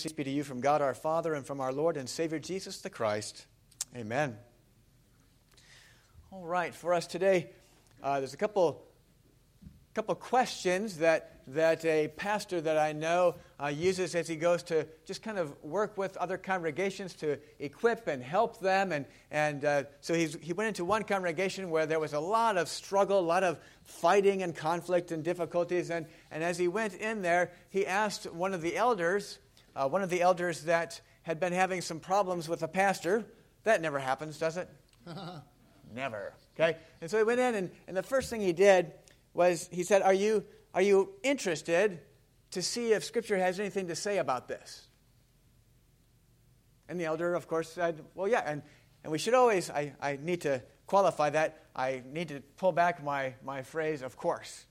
Mercy be to you from God our Father and from our Lord and Savior Jesus the Christ. Amen. All right, for us today, uh, there's a couple, couple questions that, that a pastor that I know uh, uses as he goes to just kind of work with other congregations to equip and help them. And, and uh, so he's, he went into one congregation where there was a lot of struggle, a lot of fighting and conflict and difficulties. And, and as he went in there, he asked one of the elders, uh, one of the elders that had been having some problems with a pastor. That never happens, does it? never. Okay? And so he went in, and, and the first thing he did was he said, Are you, are you interested to see if Scripture has anything to say about this? And the elder, of course, said, Well, yeah. And, and we should always, I, I need to qualify that. I need to pull back my, my phrase, of course.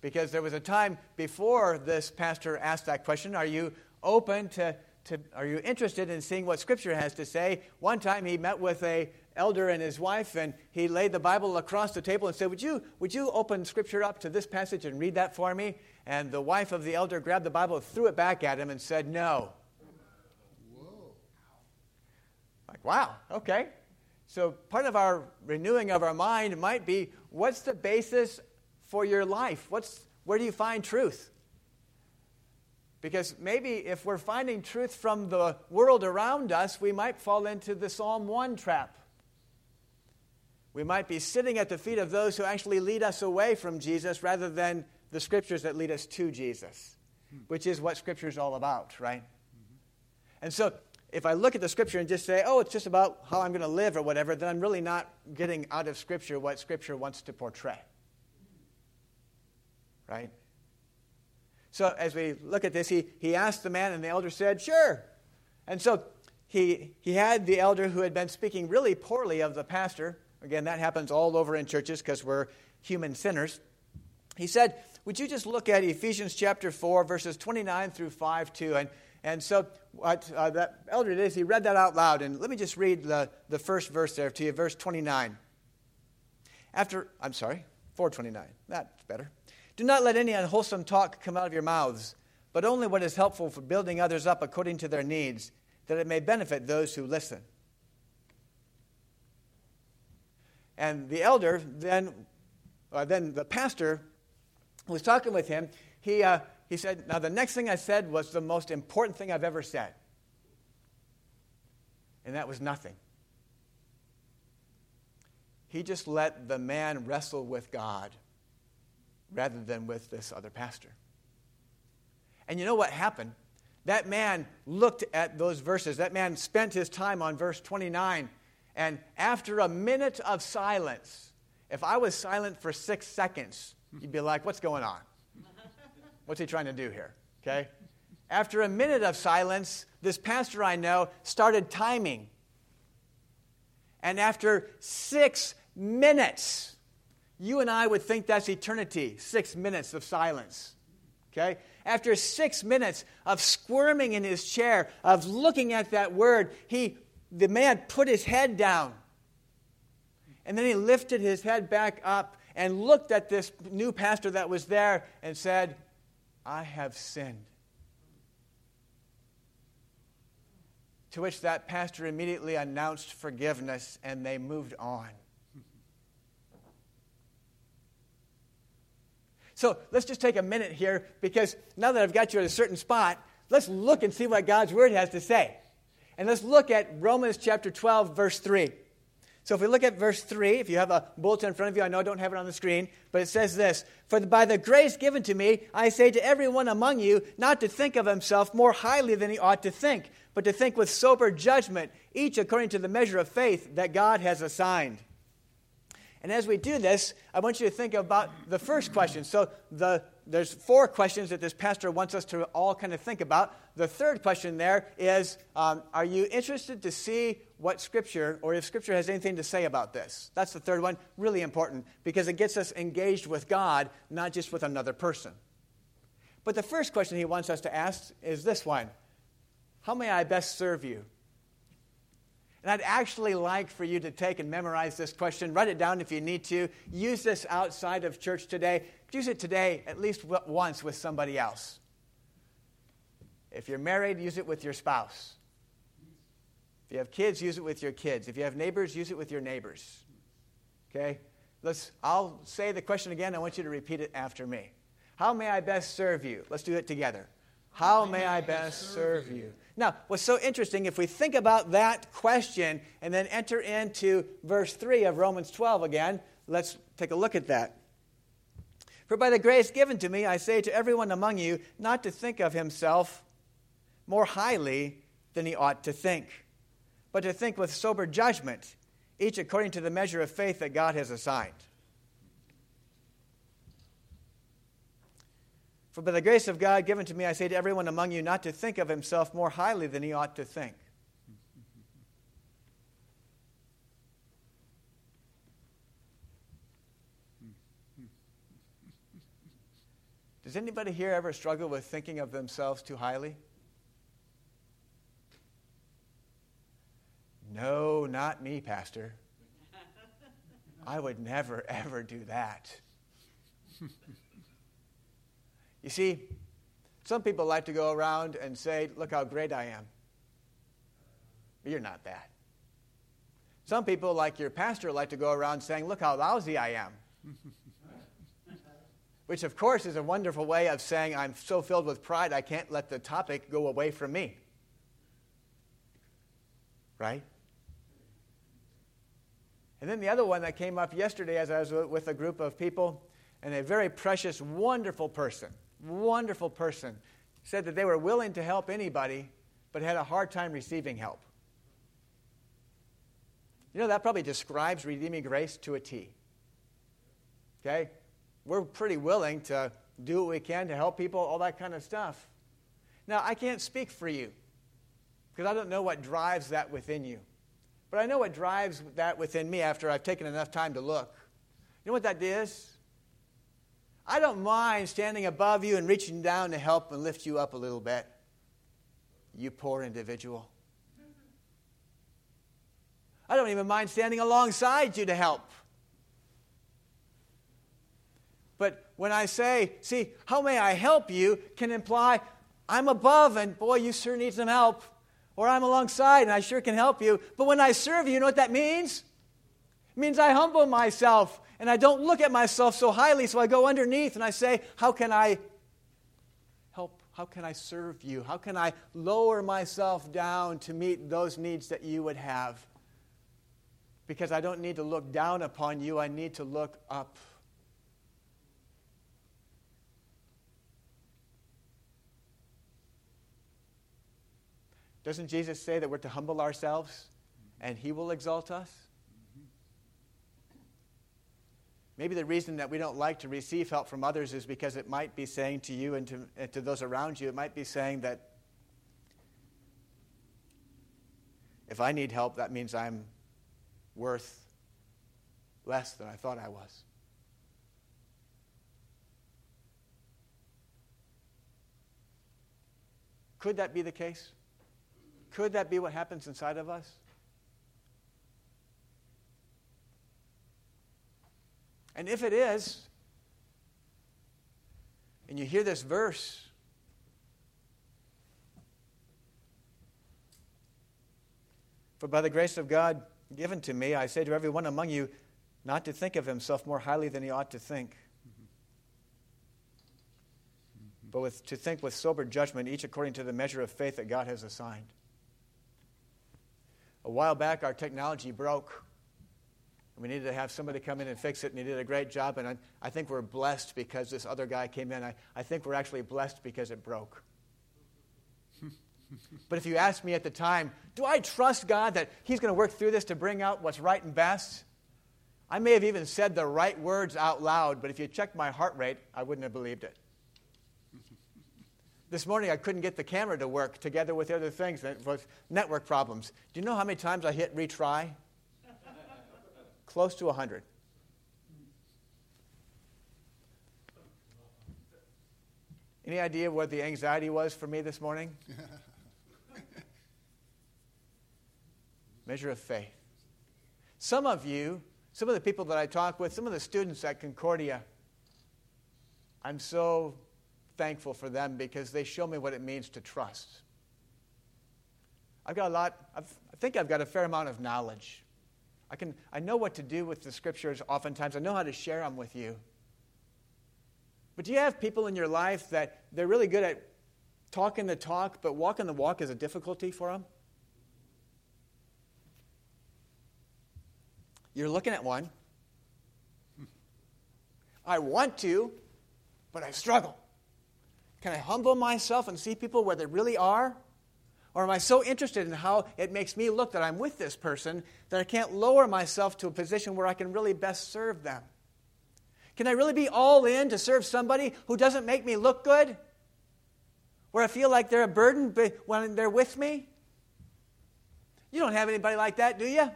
Because there was a time before this pastor asked that question Are you open to, to, are you interested in seeing what Scripture has to say? One time he met with a elder and his wife, and he laid the Bible across the table and said, Would you, would you open Scripture up to this passage and read that for me? And the wife of the elder grabbed the Bible, threw it back at him, and said, No. Like, wow, okay. So part of our renewing of our mind might be what's the basis for your life? What's, where do you find truth? Because maybe if we're finding truth from the world around us, we might fall into the Psalm 1 trap. We might be sitting at the feet of those who actually lead us away from Jesus rather than the scriptures that lead us to Jesus, which is what scripture is all about, right? Mm-hmm. And so if I look at the scripture and just say, oh, it's just about how I'm going to live or whatever, then I'm really not getting out of scripture what scripture wants to portray. Right? So as we look at this, he, he asked the man, and the elder said, sure. And so he, he had the elder who had been speaking really poorly of the pastor Again, that happens all over in churches because we're human sinners. He said, Would you just look at Ephesians chapter 4, verses 29 through 5 2? And, and so, what uh, that elder did is he read that out loud. And let me just read the, the first verse there to you, verse 29. After, I'm sorry, 429. That's better. Do not let any unwholesome talk come out of your mouths, but only what is helpful for building others up according to their needs, that it may benefit those who listen. And the elder, then, uh, then the pastor, was talking with him. He, uh, he said, Now, the next thing I said was the most important thing I've ever said. And that was nothing. He just let the man wrestle with God rather than with this other pastor. And you know what happened? That man looked at those verses. That man spent his time on verse 29 and after a minute of silence, if I was silent for six seconds, you'd be like, what's going on? What's he trying to do here? Okay? After a minute of silence, this pastor I know started timing. And after six minutes, you and I would think that's eternity, six minutes of silence. Okay? After six minutes of squirming in his chair, of looking at that word, he the man put his head down. And then he lifted his head back up and looked at this new pastor that was there and said, I have sinned. To which that pastor immediately announced forgiveness and they moved on. So let's just take a minute here because now that I've got you at a certain spot, let's look and see what God's Word has to say. And let's look at Romans chapter 12, verse 3. So if we look at verse 3, if you have a bulletin in front of you, I know I don't have it on the screen, but it says this For by the grace given to me, I say to everyone among you not to think of himself more highly than he ought to think, but to think with sober judgment, each according to the measure of faith that God has assigned. And as we do this, I want you to think about the first question. So the, there's four questions that this pastor wants us to all kind of think about. The third question there is um, Are you interested to see what Scripture, or if Scripture has anything to say about this? That's the third one, really important, because it gets us engaged with God, not just with another person. But the first question he wants us to ask is this one How may I best serve you? And I'd actually like for you to take and memorize this question. Write it down if you need to. Use this outside of church today. Use it today at least once with somebody else. If you're married, use it with your spouse. If you have kids, use it with your kids. If you have neighbors, use it with your neighbors. Okay? Let's I'll say the question again. I want you to repeat it after me. How may I best serve you? Let's do it together. How may I best serve you? Now, what's so interesting, if we think about that question and then enter into verse 3 of Romans 12 again, let's take a look at that. For by the grace given to me, I say to everyone among you not to think of himself more highly than he ought to think, but to think with sober judgment, each according to the measure of faith that God has assigned. For by the grace of God given to me, I say to everyone among you not to think of himself more highly than he ought to think. Does anybody here ever struggle with thinking of themselves too highly? No, not me, Pastor. I would never, ever do that. You see, some people like to go around and say, Look how great I am. But you're not that. Some people, like your pastor, like to go around saying, Look how lousy I am. Which, of course, is a wonderful way of saying, I'm so filled with pride, I can't let the topic go away from me. Right? And then the other one that came up yesterday as I was with a group of people, and a very precious, wonderful person wonderful person, said that they were willing to help anybody, but had a hard time receiving help. You know, that probably describes redeeming grace to a T. Okay? We're pretty willing to do what we can to help people, all that kind of stuff. Now, I can't speak for you because I don't know what drives that within you. But I know what drives that within me after I've taken enough time to look. You know what that is? I don't mind standing above you and reaching down to help and lift you up a little bit. You poor individual. I don't even mind standing alongside you to help. But when I say, see, how may I help you, can imply I'm above and boy, you sure need some help. Or I'm alongside and I sure can help you. But when I serve you, you know what that means? Means I humble myself and I don't look at myself so highly, so I go underneath and I say, How can I help? How can I serve you? How can I lower myself down to meet those needs that you would have? Because I don't need to look down upon you, I need to look up. Doesn't Jesus say that we're to humble ourselves and he will exalt us? Maybe the reason that we don't like to receive help from others is because it might be saying to you and to, and to those around you, it might be saying that if I need help, that means I'm worth less than I thought I was. Could that be the case? Could that be what happens inside of us? And if it is, and you hear this verse, For by the grace of God given to me, I say to every one among you not to think of himself more highly than he ought to think, but with, to think with sober judgment, each according to the measure of faith that God has assigned. A while back, our technology broke. We needed to have somebody come in and fix it, and he did a great job. And I, I think we're blessed because this other guy came in. I, I think we're actually blessed because it broke. but if you asked me at the time, do I trust God that He's going to work through this to bring out what's right and best? I may have even said the right words out loud, but if you checked my heart rate, I wouldn't have believed it. this morning, I couldn't get the camera to work together with other things with network problems. Do you know how many times I hit retry? Close to 100. Any idea what the anxiety was for me this morning? Measure of faith. Some of you, some of the people that I talk with, some of the students at Concordia, I'm so thankful for them because they show me what it means to trust. I've got a lot, I've, I think I've got a fair amount of knowledge. I, can, I know what to do with the scriptures oftentimes, I know how to share them with you. But do you have people in your life that they're really good at talking the talk, but walking the walk is a difficulty for them? You're looking at one. I want to, but I struggle. Can I humble myself and see people where they really are? Or am I so interested in how it makes me look that I'm with this person that I can't lower myself to a position where I can really best serve them? Can I really be all in to serve somebody who doesn't make me look good? Where I feel like they're a burden when they're with me? You don't have anybody like that, do you?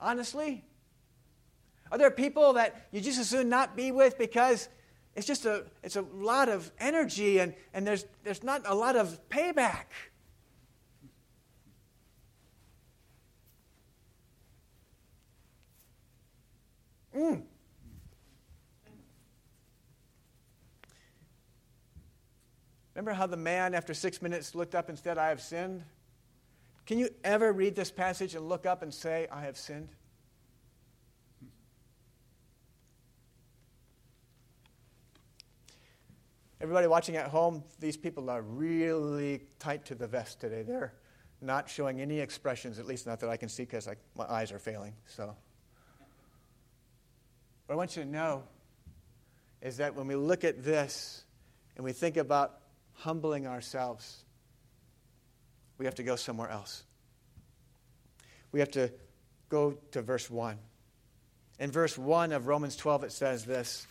Honestly? Are there people that you just as soon not be with because it's just a, it's a lot of energy and, and there's, there's not a lot of payback? Mm. Remember how the man, after six minutes, looked up and said, I have sinned? Can you ever read this passage and look up and say, I have sinned? Everybody watching at home, these people are really tight to the vest today. They're not showing any expressions, at least not that I can see because my eyes are failing. So. What I want you to know is that when we look at this and we think about humbling ourselves, we have to go somewhere else. We have to go to verse 1. In verse 1 of Romans 12, it says this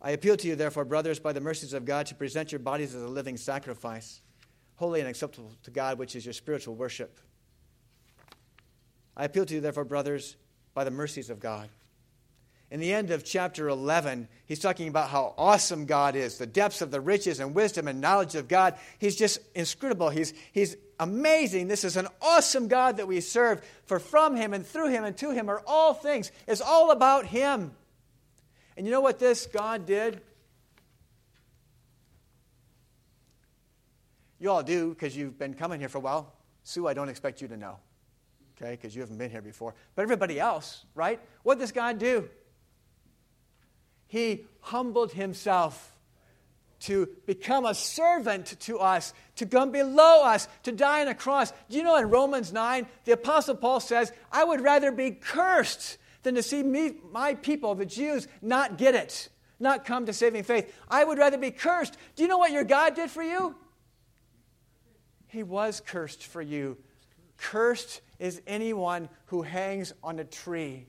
I appeal to you, therefore, brothers, by the mercies of God, to present your bodies as a living sacrifice, holy and acceptable to God, which is your spiritual worship. I appeal to you, therefore, brothers, by the mercies of God. In the end of chapter 11, he's talking about how awesome God is, the depths of the riches and wisdom and knowledge of God. He's just inscrutable. He's, he's amazing. This is an awesome God that we serve, for from him and through him and to him are all things. It's all about him. And you know what this God did? You all do because you've been coming here for a while. Sue, I don't expect you to know okay, because you haven't been here before. But everybody else, right? What this guy do? He humbled himself to become a servant to us, to come below us, to die on a cross. Do you know in Romans 9, the Apostle Paul says, I would rather be cursed than to see me, my people, the Jews, not get it, not come to saving faith. I would rather be cursed. Do you know what your God did for you? He was cursed for you. Cursed is anyone who hangs on a tree.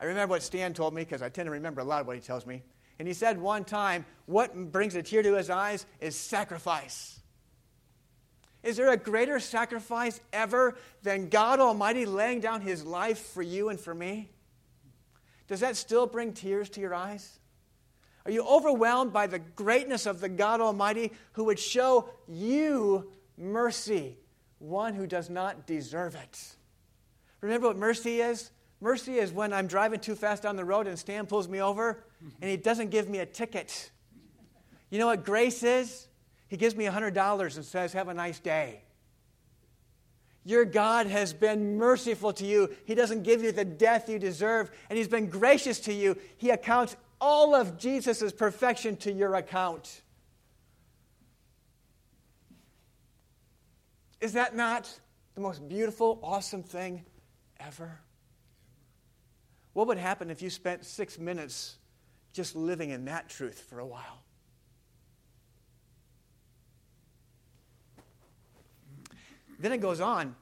I remember what Stan told me because I tend to remember a lot of what he tells me. And he said one time, What brings a tear to his eyes is sacrifice. Is there a greater sacrifice ever than God Almighty laying down his life for you and for me? Does that still bring tears to your eyes? Are you overwhelmed by the greatness of the God Almighty who would show you mercy, one who does not deserve it? Remember what mercy is? Mercy is when I'm driving too fast down the road and Stan pulls me over and he doesn't give me a ticket. You know what grace is? He gives me $100 and says, Have a nice day. Your God has been merciful to you. He doesn't give you the death you deserve, and He's been gracious to you. He accounts all of Jesus' perfection to your account. Is that not the most beautiful, awesome thing ever? What would happen if you spent six minutes just living in that truth for a while? Then it goes on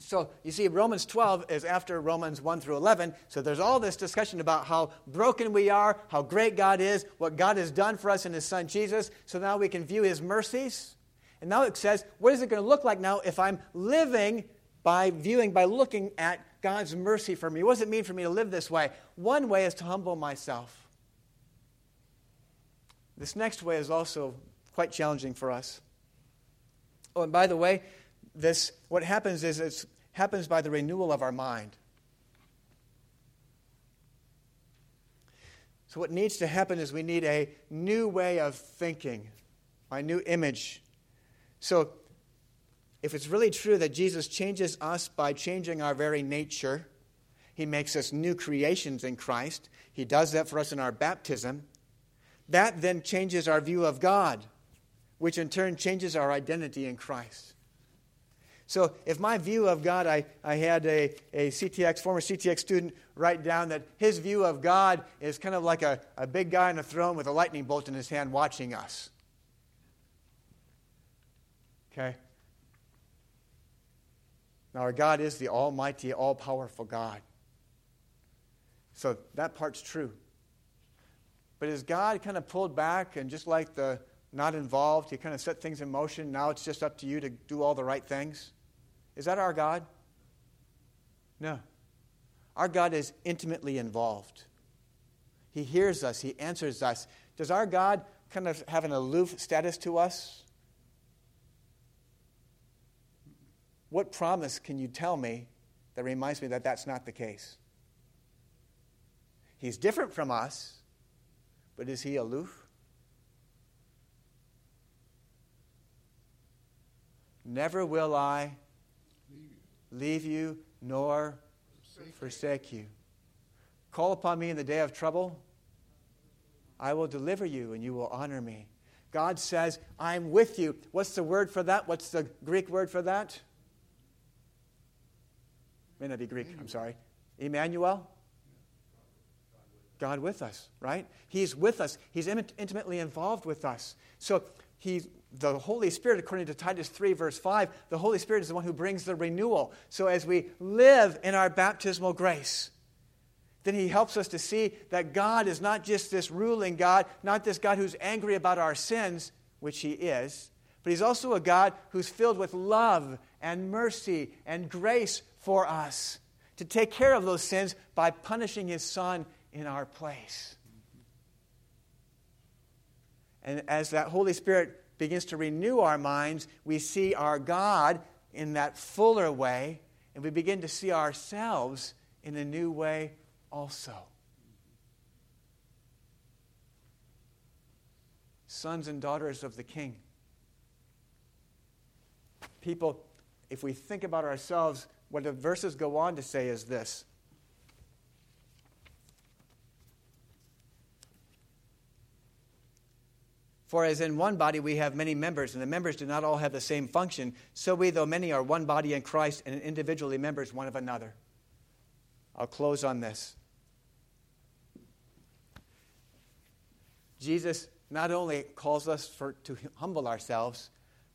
so you see, Romans 12 is after Romans 1 through 11. So there's all this discussion about how broken we are, how great God is, what God has done for us in His Son Jesus. So now we can view His mercies. And now it says, what is it going to look like now if I'm living by viewing, by looking at God's mercy for me? What does it mean for me to live this way? One way is to humble myself. This next way is also quite challenging for us. Oh, and by the way, this, what happens is it happens by the renewal of our mind. So, what needs to happen is we need a new way of thinking, a new image. So, if it's really true that Jesus changes us by changing our very nature, he makes us new creations in Christ. He does that for us in our baptism. That then changes our view of God, which in turn changes our identity in Christ. So, if my view of God, I, I had a, a CTX, former CTX student write down that his view of God is kind of like a, a big guy on a throne with a lightning bolt in his hand watching us. Okay? Now, our God is the almighty, all powerful God. So that part's true. But is God kind of pulled back and just like the not involved, he kind of set things in motion? Now it's just up to you to do all the right things? Is that our God? No. Our God is intimately involved. He hears us, He answers us. Does our God kind of have an aloof status to us? What promise can you tell me that reminds me that that's not the case? He's different from us, but is He aloof? Never will I leave you nor forsake you. Call upon me in the day of trouble. I will deliver you and you will honor me. God says, I'm with you. What's the word for that? What's the Greek word for that? May not be Greek, I'm sorry. Emmanuel? God with us, right? He's with us. He's intimately involved with us. So he, the Holy Spirit, according to Titus 3, verse 5, the Holy Spirit is the one who brings the renewal. So as we live in our baptismal grace, then he helps us to see that God is not just this ruling God, not this God who's angry about our sins, which he is, but he's also a God who's filled with love and mercy and grace for us to take care of those sins by punishing his son in our place. And as that Holy Spirit begins to renew our minds, we see our God in that fuller way, and we begin to see ourselves in a new way also. Sons and daughters of the King. People, if we think about ourselves, what the verses go on to say is this For as in one body we have many members, and the members do not all have the same function, so we, though many, are one body in Christ and individually members one of another. I'll close on this. Jesus not only calls us for, to humble ourselves,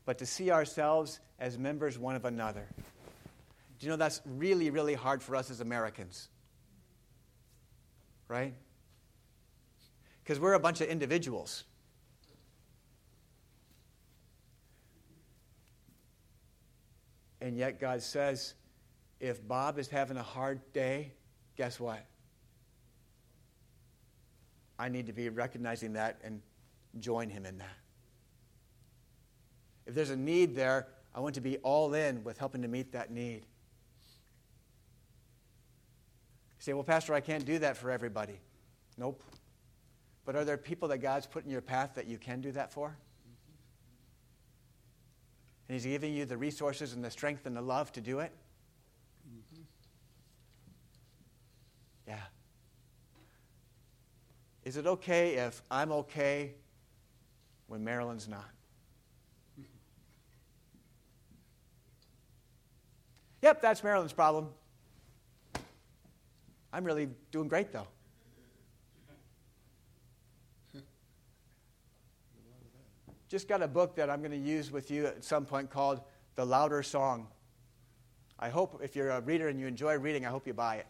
but to see ourselves as members one of another. Do you know that's really, really hard for us as Americans? Right? Because we're a bunch of individuals. And yet God says, if Bob is having a hard day, guess what? I need to be recognizing that and join him in that. If there's a need there, I want to be all in with helping to meet that need. You say, well, Pastor, I can't do that for everybody. Nope. But are there people that God's put in your path that you can do that for? And He's giving you the resources and the strength and the love to do it? Mm-hmm. Yeah. Is it okay if I'm okay when Marilyn's not? Yep, that's Marilyn's problem. I'm really doing great, though. Just got a book that I'm going to use with you at some point called The Louder Song. I hope if you're a reader and you enjoy reading, I hope you buy it.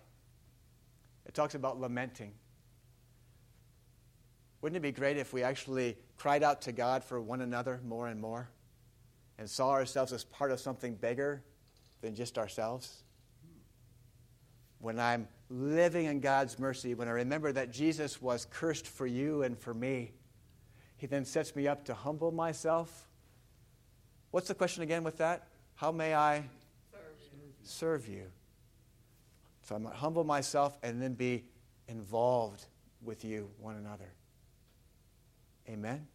It talks about lamenting. Wouldn't it be great if we actually cried out to God for one another more and more and saw ourselves as part of something bigger than just ourselves? When I'm living in God's mercy, when I remember that Jesus was cursed for you and for me, he then sets me up to humble myself. What's the question again with that? How may I serve you? So I'm going to humble myself and then be involved with you one another. Amen.